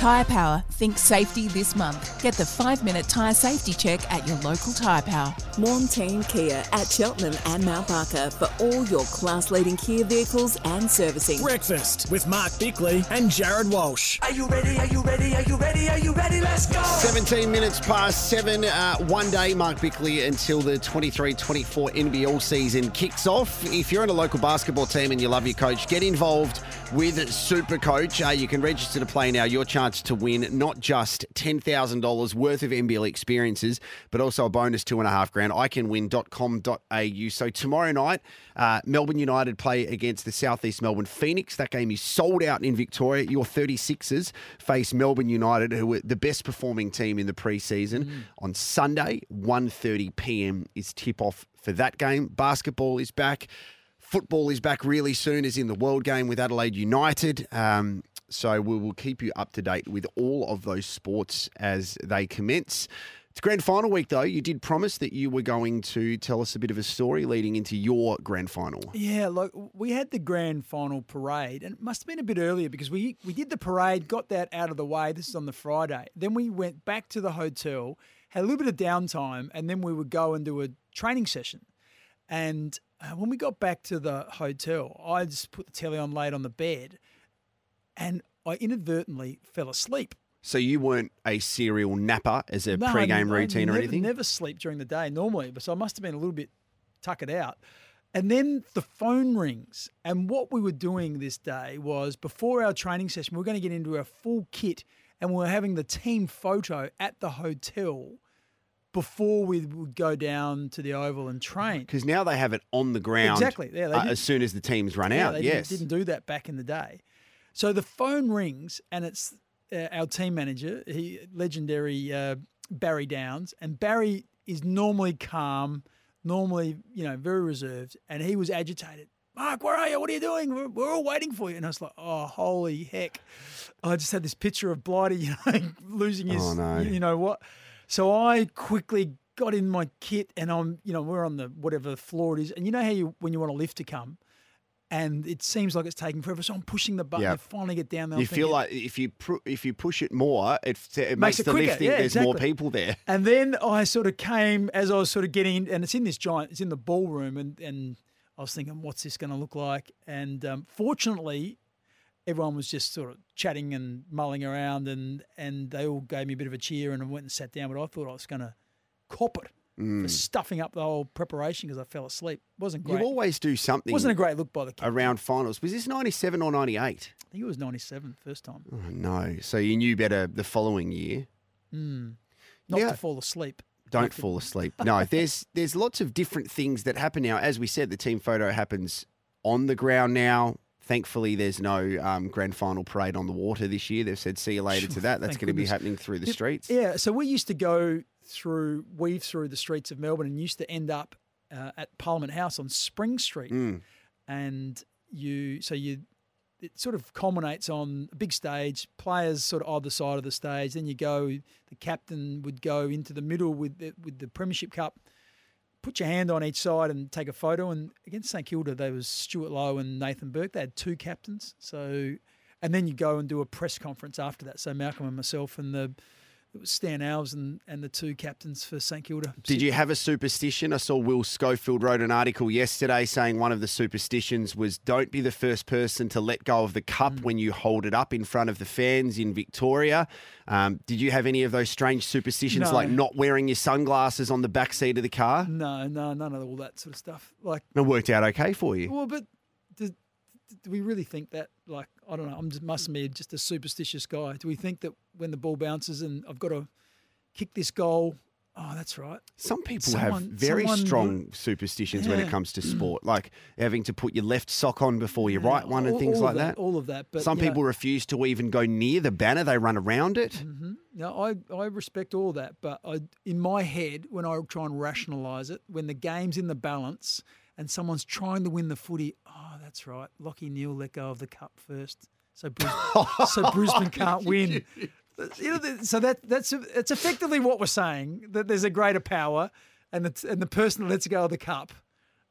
Tyre Power, think safety this month. Get the five minute tyre safety check at your local Tyre Power. Montane Kia at Cheltenham and Mount Barker for all your class leading Kia vehicles and servicing. Breakfast with Mark Bickley and Jared Walsh. Are you ready? Are you ready? Are you ready? Are you ready? Let's go! 17 minutes past seven. Uh, one day, Mark Bickley, until the 23 24 NBL season kicks off. If you're in a local basketball team and you love your coach, get involved with Super Coach. Uh, you can register to play now. Your chance to win not just $10,000 worth of NBL experiences, but also a bonus two and a half grand. iCanWin.com.au. So tomorrow night, uh, Melbourne United play against the Southeast Melbourne Phoenix. That game is sold out in Victoria. Your 36ers face Melbourne United, who are the best performing team in the preseason. On Sunday, 1.30 p.m. is tip-off for that game. Basketball is back. Football is back really soon, as in the World Game with Adelaide United. Um, so we will keep you up to date with all of those sports as they commence. It's grand final week, though. You did promise that you were going to tell us a bit of a story leading into your grand final. Yeah, look, we had the grand final parade, and it must have been a bit earlier because we we did the parade, got that out of the way. This is on the Friday. Then we went back to the hotel, had a little bit of downtime, and then we would go and do a training session. And uh, when we got back to the hotel, I just put the telly on late on the bed, and I inadvertently fell asleep. So you weren't a serial napper as a No, I pre-game I routine or never- anything? Never sleep during the day normally, but so I must have been a little bit tuckered out. And then the phone rings, and what we were doing this day was before our training session, we are going to get into our full kit, and we are having the team photo at the hotel before we would go down to the oval and train. Because now they have it on the ground Exactly, yeah, uh, as soon as the teams run Yeah, out. they yes. didn't, didn't do that back in the day. So the phone rings, and it's uh, our team manager, he legendary uh, Barry Downs, and Barry is normally calm, normally you know very reserved, and he was agitated. Mark, where are you? What are you doing? We're, we're all waiting for you. And I was like, oh, holy heck! I just had this picture of Blighty, you know, losing his, Oh, no. you know what? So I quickly got in my kit, and I'm, you know, we're on the whatever floor it is, and you know how you when you want a lift to come and it seems like it's taking forever. So I'm pushing the button Yeah. to finally get down there. You I'm feel thinking- like if you pr- if you push it more, it, it makes, Makes it the quicker. lift think Yeah, there's more people there. And then I sort of came as I was sort of getting and it's in this giant, it's in the ballroom, and and I was thinking, what's this going to look like? And um, fortunately, everyone was just sort of chatting and mulling around, and and they all gave me a bit of a cheer, and I went and sat down. But I thought I was going to cop it for stuffing up the whole preparation because I fell asleep. wasn't great. You always do something wasn't a great look by the kid. around finals. Was this 97 or 98? I think it was 97 first time. Oh, no. So you knew better the following year. Mm. Not Yeah. to fall asleep. Don't fall asleep. No, there's there's lots of different things that happen now. As we said, the team photo happens on the ground now. Thankfully, there's no um, grand final parade on the water this year. They've said see you later to that. That's going to be happening through the Yeah, streets. Yeah, so we used to go through, weave through the streets of Melbourne and used to end up uh, at Parliament House on Spring Street. Mm. And you, so you, it sort of culminates on a big stage, players sort of either side of the stage. Then you go, the captain would go into the middle with the, with the Premiership Cup, put your hand on each side and take a photo. And against St Kilda, there was Stewart Loewe and Nathan Burke. They had two captains. So, and then you go and do a press conference after that. So Malcolm and myself and the it was Stan Alves and, and the two captains for St Kilda. Did you have a superstition? I saw Will Schofield wrote an article yesterday saying one of the superstitions was don't be the first person to let go of the cup Mm. when you hold it up in front of the fans in Victoria. Um, did you have any of those strange superstitions No. like not wearing your sunglasses on the back seat of the car? No, no, none of all that sort of stuff. Like, It worked out okay for you. well, but do, do we really think that? Like, I don't know. I'm just must be just a superstitious guy. Do we think that when the ball bounces and I've got to kick this goal? Oh, that's right. Some people Someone- have very someone strong superstitions when it comes to sport, like having to put your left sock on before your right one and all- things all like of that. All of that. But Some you know, people refuse to even go near the banner; they run around it. Mm-hmm. No, I, I respect all that, but I, in my head, when I try and rationalise it, when the game's in the balance and someone's trying to win the footy, oh, that's right, Lachie Neale let go of the cup first, so so Brisbane can't win. You know, so that that's it's effectively what we're saying that there's a greater power, and the and the person that lets go of the cup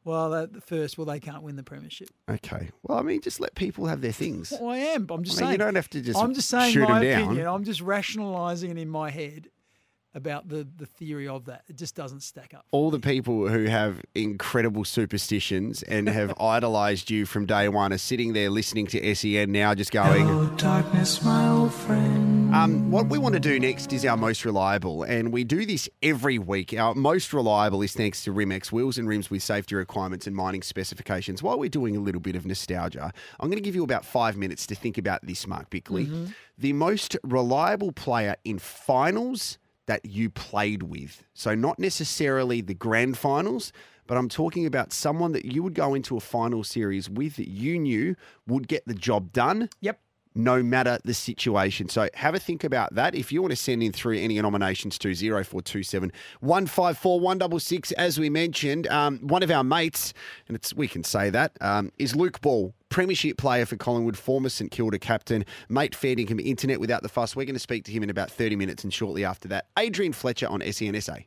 Well, at the first, well, they can't win the premiership. Okay. Well, I mean, just let people have their things. Well, I am. I'm just I mean, you saying. don't have to just I'm just saying shoot 'em my down. opinion. I'm just rationalising it in my head about the the theory of that. It just doesn't stack up. all the people who have incredible superstitions and have idolized you from day one are sitting there listening to SEN now, just going. Oh, darkness, my old friend. Um, what we want to do next is our most reliable, and we do this every week. Our most reliable is thanks to Rimex wheels and rims with safety requirements and mining specifications. While we're doing a little bit of nostalgia, I'm going to give you about five minutes to think about this, Mark Bickley. The most reliable player in finals that you played with. So, not necessarily the grand finals, but I'm talking about someone that you would go into a final series with that you knew would get the job done Yep. No matter the situation. So have a think about that. If you want to send in through any nominations to 0427 154 166, as we mentioned, um, one of our mates, and it's we can say that, um, is Luke Ball. Premiership player for Collingwood, former St Kilda captain, mate feeding him internet without the fuss. We're going to speak to him in about 30 minutes, and shortly after that, Adrian Fletcher on SENSA.